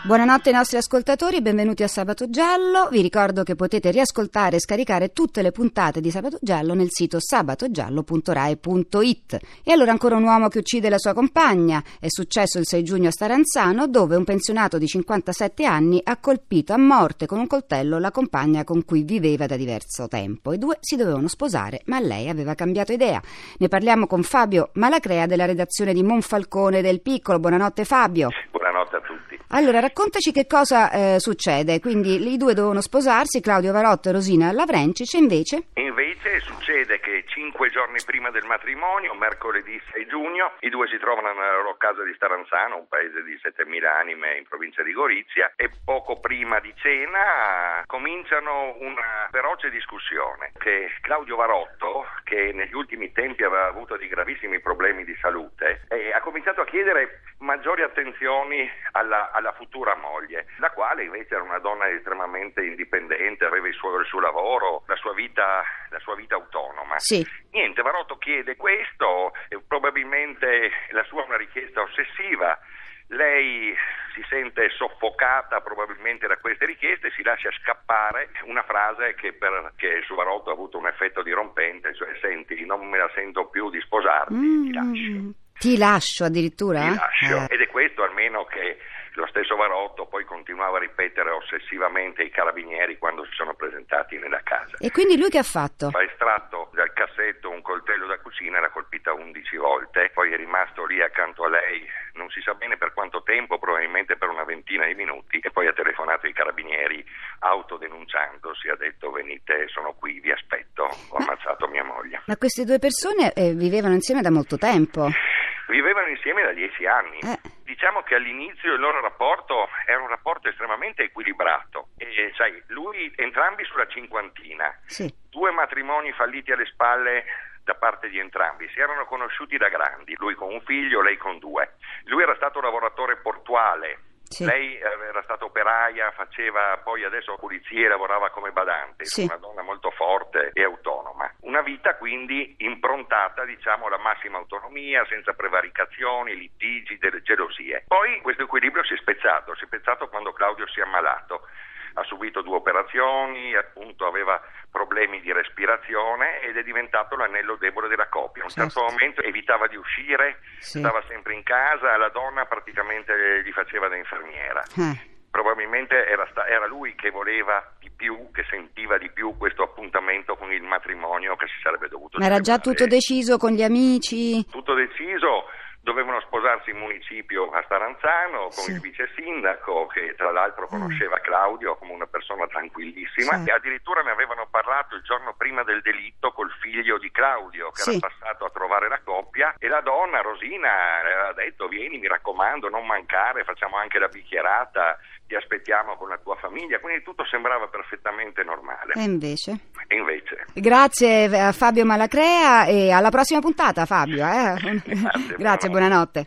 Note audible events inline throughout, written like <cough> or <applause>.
Buonanotte ai nostri ascoltatori, benvenuti a Sabato Giallo. Vi ricordo che potete riascoltare e scaricare tutte le puntate di Sabato Giallo nel sito sabatogiallo.rai.it. E allora ancora un uomo che uccide la sua compagna. È successo il 6 giugno a Staranzano, dove un pensionato di 57 anni ha colpito a morte con un coltello la compagna con cui viveva da diverso tempo. I due si dovevano sposare, ma lei aveva cambiato idea. Ne parliamo con Fabio Malacrea della redazione di Monfalcone del Piccolo. Buonanotte Fabio. Allora, raccontaci che cosa eh, succede. Quindi i due dovevano sposarsi, Claudio Varotto e Rosina Lavrencic, invece? Invece succede che cinque giorni prima del matrimonio, mercoledì 6 giugno, i due si trovano nella loro casa di Staranzano, un paese di 7.000 anime in provincia di Gorizia, e poco prima di cena cominciano una feroce discussione che Claudio Varotto, che negli ultimi tempi aveva avuto dei gravissimi problemi di salute, eh, ha cominciato a chiedere maggiori attenzioni alla, alla, futura moglie, la quale invece era una donna estremamente indipendente, aveva il suo, lavoro, la sua vita, la sua vita autonoma. Sì. Niente, Varotto chiede questo, probabilmente la sua è una richiesta ossessiva. Lei si sente soffocata probabilmente da queste richieste, si lascia scappare una frase che, per, che su Varotto ha avuto un effetto dirompente, cioè senti, non me la sento più di sposarmi, Mm. ti lascio. Ti lascio addirittura? Ti lascio. Eh. Ed è questo stesso Varotto poi continuava a ripetere ossessivamente ai carabinieri quando si sono presentati nella casa. E quindi lui che ha fatto? Ha estratto dal cassetto un coltello da cucina, l'ha colpita 11 volte, poi è rimasto lì accanto a lei, non si sa bene per quanto tempo, probabilmente per una ventina di minuti, e poi ha telefonato ai carabinieri autodenunciandosi, ha detto venite, sono qui, vi aspetto, ho ammazzato mia moglie. Ma queste due persone eh, vivevano insieme da molto tempo. Vivevano insieme da dieci anni. Eh. Diciamo che all'inizio il loro rapporto era un rapporto estremamente equilibrato. E, sai, lui, entrambi sulla cinquantina, Sì. due matrimoni falliti alle spalle da parte di entrambi, si erano conosciuti da grandi, lui con un figlio, lei con due. Lui era stato lavoratore portuale, Sì. lei era stata operaia, faceva poi adesso pulizie, lavorava come badante, Sì. una donna molto forte e autonoma. Una vita quindi improntata, diciamo, alla massima autonomia, senza prevaricazioni, litigi, delle gelosie. Poi questo equilibrio si è spezzato, si è spezzato quando Claudio si è ammalato. Ha subito due operazioni, appunto aveva problemi di respirazione ed è diventato l'anello debole della coppia. A un certo Certo. momento evitava di uscire, Sì. stava sempre in casa, la donna praticamente gli faceva da infermiera. Eh. Probabilmente era, sta- era lui che voleva di più, che sentiva di più questo appuntamento con il matrimonio che si sarebbe dovuto Ma era già tutto deciso con gli amici? Tutto deciso, dovevano sposarsi in municipio a Staranzano con Sì. Mm. il vice sindaco che tra l'altro conosceva Claudio come una persona tranquillissima Sì. e addirittura ne avevano parlato il giorno prima del delitto col figlio di Claudio che Sì. era passato a trovare la coppia e la donna Rosina aveva detto vieni mi raccomando non mancare facciamo anche la bicchierata ti aspettiamo con la tua famiglia quindi tutto sembrava perfettamente normale E invece? e invece Grazie a Fabio Malacrea e alla prossima puntata Fabio. eh. <laughs> Grazie, Grazie, buonanotte.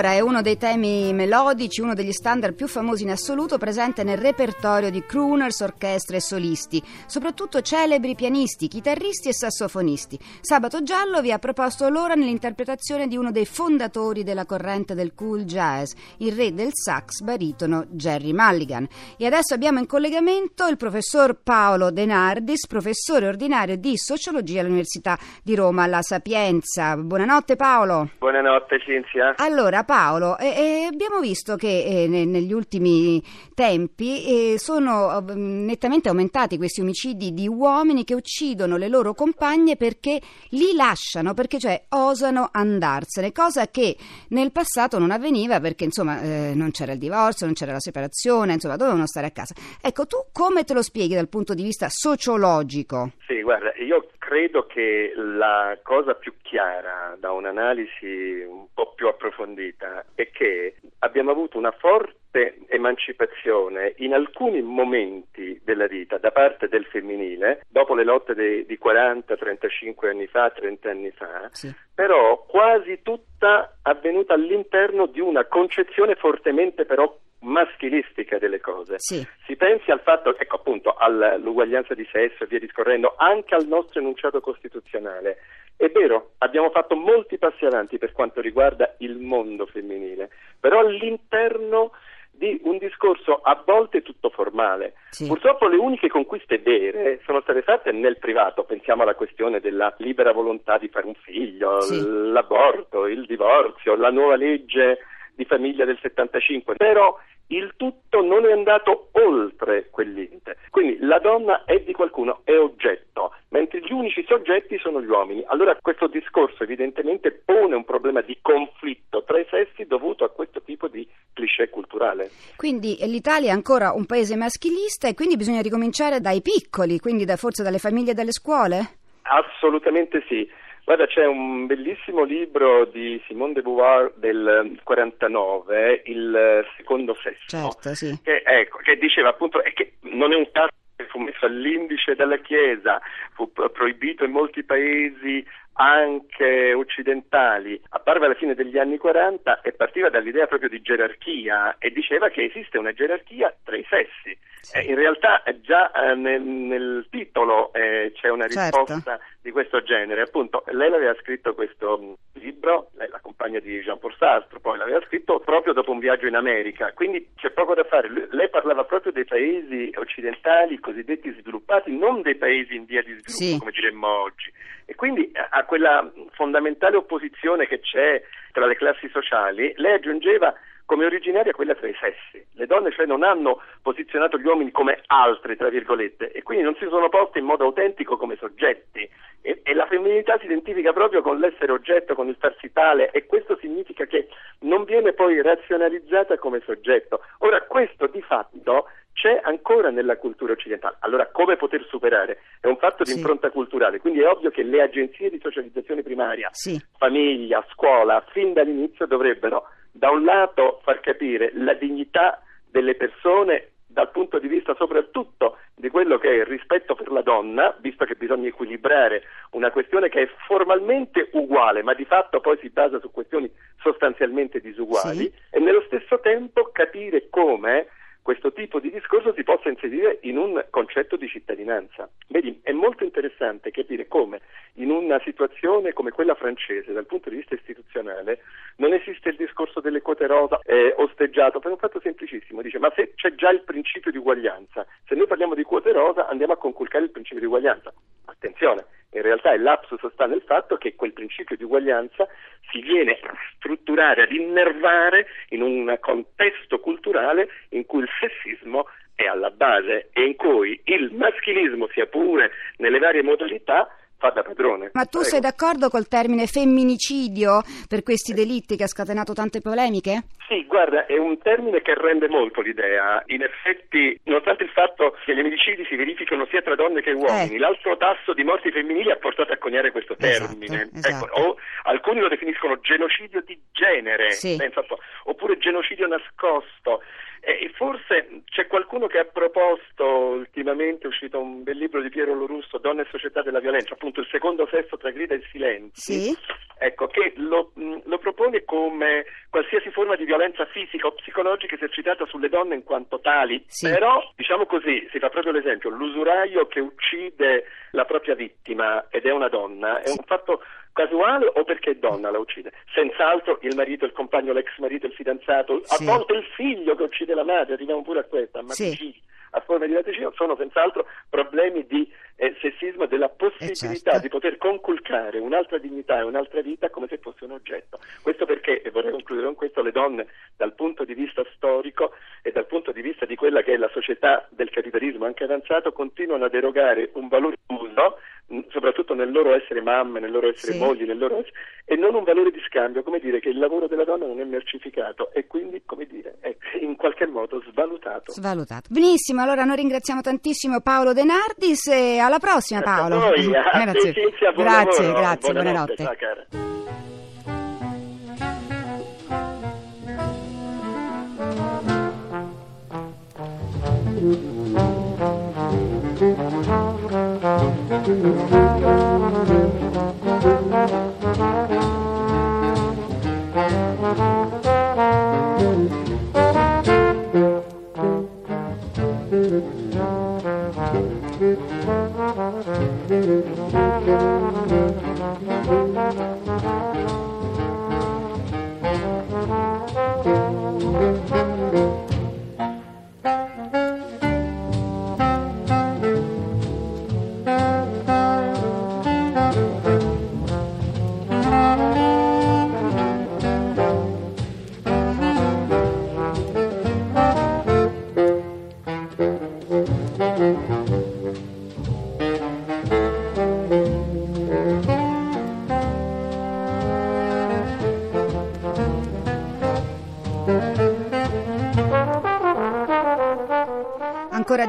Pandora è uno dei temi melodici, uno degli standard più famosi in assoluto, presente nel repertorio di crooners, orchestre e solisti, soprattutto celebri pianisti, chitarristi e sassofonisti. Sabato Giallo vi ha proposto l'ora nell'interpretazione di uno dei fondatori della corrente del cool jazz, il re del sax baritono Jerry Mulligan. E adesso abbiamo in collegamento il professor Paolo Denardis, professore ordinario di sociologia all'Università di Roma, La Sapienza. Buonanotte Paolo. Buonanotte Cinzia. Allora Paolo, eh, eh, abbiamo visto che eh, ne, negli ultimi tempi eh, sono mm, nettamente aumentati questi omicidi di uomini che uccidono le loro compagne perché li lasciano, perché cioè osano andarsene, cosa che nel passato non avveniva perché insomma eh, non c'era il divorzio, non c'era la separazione, insomma dovevano stare a casa. Ecco, tu come te lo spieghi dal punto di vista sociologico? Sì, guarda, io credo che la cosa più chiara da un'analisi un po' più approfondita è che abbiamo avuto una forte emancipazione in alcuni momenti della vita da parte del femminile, dopo le lotte de, di 40, 35 anni fa, 30 anni fa, sì. però quasi tutta avvenuta all'interno di una concezione fortemente però maschilistica delle cose. Sì. Si pensi al fatto, ecco appunto, all'uguaglianza di sesso e via discorrendo, anche al nostro enunciato costituzionale. È vero, abbiamo fatto molti passi avanti per quanto riguarda il mondo femminile, però all'interno di un discorso a volte tutto formale. Sì. Purtroppo le uniche conquiste vere sono state fatte nel privato, pensiamo alla questione della libera volontà di fare un figlio, sì. l'aborto, il divorzio, la nuova legge di famiglia del 75, però il tutto non è andato oltre quel limite. Quindi la donna è di qualcuno, è oggetto, mentre gli unici soggetti sono gli uomini. Allora questo discorso evidentemente pone un problema di conflitto tra i sessi dovuto a questo tipo di cliché culturale. Quindi l'Italia è ancora un paese maschilista e quindi bisogna ricominciare dai piccoli, quindi da, forse dalle famiglie e dalle scuole? Assolutamente sì. Guarda, c'è un bellissimo libro di Simone de Beauvoir del 49, Il secondo sesso, certo, sì. che, ecco, che, diceva appunto che non è un caso che fu messo all'indice della Chiesa, fu proibito in molti paesi anche occidentali, apparve alla fine degli anni 40 e partiva dall'idea proprio di gerarchia e diceva che esiste una gerarchia tra i sessi. Eh, in realtà eh, già eh, nel, nel, titolo eh, c'è una certo. risposta certo. di questo genere. Appunto, lei aveva scritto questo mm, libro, lei, la compagna di Jean-Paul Sartre, poi l'aveva scritto proprio dopo un viaggio in America, quindi c'è poco da fare. Lei parlava proprio dei paesi occidentali cosiddetti sviluppati, non dei paesi in via di sviluppo, sì. come diremmo oggi. E quindi a quella fondamentale opposizione che c'è tra le classi sociali, lei aggiungeva come originaria quella tra i sessi. Le donne cioè non hanno posizionato gli uomini come altri, tra virgolette, e quindi non si sono poste in modo autentico come soggetti. E, e la femminilità si identifica proprio con l'essere oggetto, con il farsi tale, e questo significa che non viene poi razionalizzata come soggetto. Ora, questo di fatto c'è ancora nella cultura occidentale. Allora, come poter superare? È un fatto di sì. impronta culturale, quindi è ovvio che le agenzie di socializzazione primaria, sì. famiglia, scuola, fin dall'inizio dovrebbero da un lato far capire la dignità delle persone dal punto di vista soprattutto di quello che è il rispetto per la donna, visto che bisogna equilibrare una questione che è formalmente uguale, ma di fatto poi si basa su questioni sostanzialmente disuguali, sì. e nello stesso tempo capire come questo tipo di discorso si possa inserire in un concetto di cittadinanza. Vedi, è molto interessante capire come in una situazione come quella francese, dal punto di vista istituzionale, non esiste il discorso delle quote rosa eh, osteggiato per un fatto semplicissimo. Dice, ma se c'è già il principio di uguaglianza, se noi parliamo di quote rosa andiamo a conculcare il principio di uguaglianza. Attenzione, in realtà il lapsus sta nel fatto che quel principio di uguaglianza si viene a strutturare, ad innervare in un contesto culturale in cui il sessismo è alla base e in cui il maschilismo, sia pure nelle varie modalità, fa da padrone. Ma tu Prego. sei d'accordo col termine femminicidio per questi delitti che ha scatenato tante polemiche? Sì, guarda, è un termine che rende molto l'idea. In effetti, nonostante il fatto che gli omicidi si verificano sia tra donne che uomini, eh. l'alto tasso di morti femminili ha portato a coniare questo esatto, termine. Esatto. Ecco, o, alcuni lo definiscono genocidio di genere, sì. oppure genocidio nascosto. E forse c'è qualcuno che ha proposto ultimamente, è uscito un bel libro di Piero Lorusso, Donne e società della violenza, appunto il secondo sesso tra grida e silenzi. Sì. Ecco, che lo, lo, propone come qualsiasi forma di violenza fisica o psicologica esercitata sulle donne in quanto tali, sì. però diciamo così, si fa proprio l'esempio, l'usuraio che uccide la propria vittima ed è una donna, è un fatto casuale o perché donna la uccide? Senz'altro il marito, il compagno, l'ex marito, il fidanzato, sì. a volte il figlio che uccide la madre, arriviamo pure a questo, a sì. A forma di latricidio, sono senz'altro problemi di eh, sessismo della possibilità certo. di poter conculcare un'altra dignità e un'altra vita come se fosse un oggetto. Questo perché, e vorrei concludere con questo, le donne dal punto di vista storico e dal punto di vista di quella che è la società del capitalismo anche avanzato continuano ad erogare un valore uso soprattutto nel loro essere mamme, nel loro essere sì. mogli, nel loro essere, e non un valore di scambio, come dire che il lavoro della donna non è mercificato e quindi, come dire, è in qualche modo svalutato. Svalutato. Benissimo, allora noi ringraziamo tantissimo Paolo De Nardis e alla prossima Paolo. Voi, <laughs> grazie, Cinzia, grazie, lavoro. grazie, buonanotte. buonanotte. Ciao, Ancora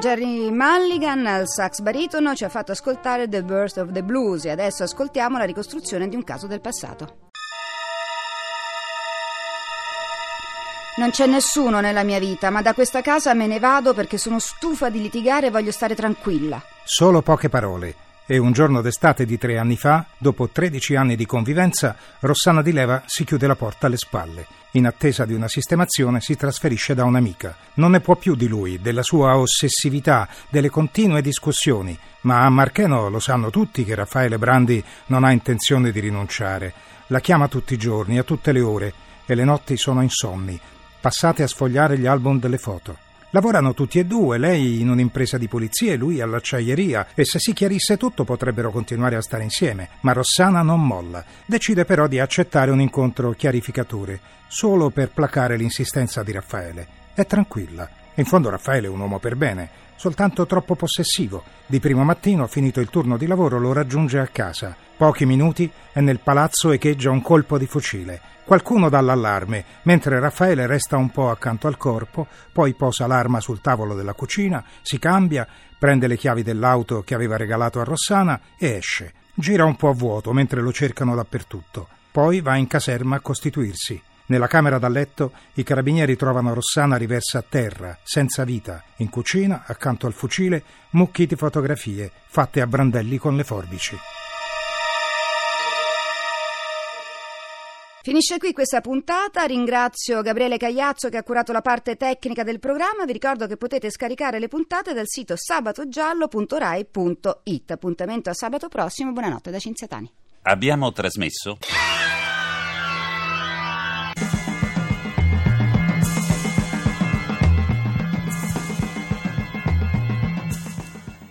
Jerry Mulligan al sax baritono ci ha fatto ascoltare The Birth of the Blues e adesso ascoltiamo la ricostruzione di un caso del passato. Non c'è nessuno nella mia vita, ma da questa casa me ne vado perché sono stufa di litigare e voglio stare tranquilla. Solo poche parole. E un giorno d'estate di tre anni fa, dopo 13 anni di convivenza, Rossana Di Leva si chiude la porta alle spalle. In attesa di una sistemazione si trasferisce da un'amica. Non ne può più di lui, della sua ossessività, delle continue discussioni. Ma a Marcheno lo sanno tutti che Raffaele Brandi non ha intenzione di rinunciare. La chiama tutti i giorni, a tutte le ore, e le notti sono insonni passate a sfogliare gli album delle foto. Lavorano tutti e due, lei in un'impresa di polizia e lui all'acciaieria, e se si chiarisse tutto potrebbero continuare a stare insieme, ma Rossana non molla. Decide però di accettare un incontro chiarificatore, solo per placare l'insistenza di Raffaele. È tranquilla. In fondo Raffaele è un uomo per bene, soltanto troppo possessivo. Di primo mattino, finito il turno di lavoro, lo raggiunge a casa. Pochi minuti e nel palazzo echeggia un colpo di fucile. Qualcuno dà l'allarme, mentre Raffaele resta un po' accanto al corpo, poi posa l'arma sul tavolo della cucina, si cambia, prende le chiavi dell'auto che aveva regalato a Rossana e esce. Gira un po' a vuoto mentre lo cercano dappertutto. Poi va in caserma a costituirsi. Nella camera da letto i carabinieri trovano Rossana riversa a terra, senza vita. In cucina, accanto al fucile, mucchi di fotografie fatte a brandelli con le forbici. Finisce qui questa puntata, ringrazio Gabriele Cagliazzo che ha curato la parte tecnica del programma, vi ricordo che potete scaricare le puntate dal sito sabatogiallo.rai.it. Appuntamento a sabato prossimo, buonanotte da Cinzia Tani. Abbiamo trasmesso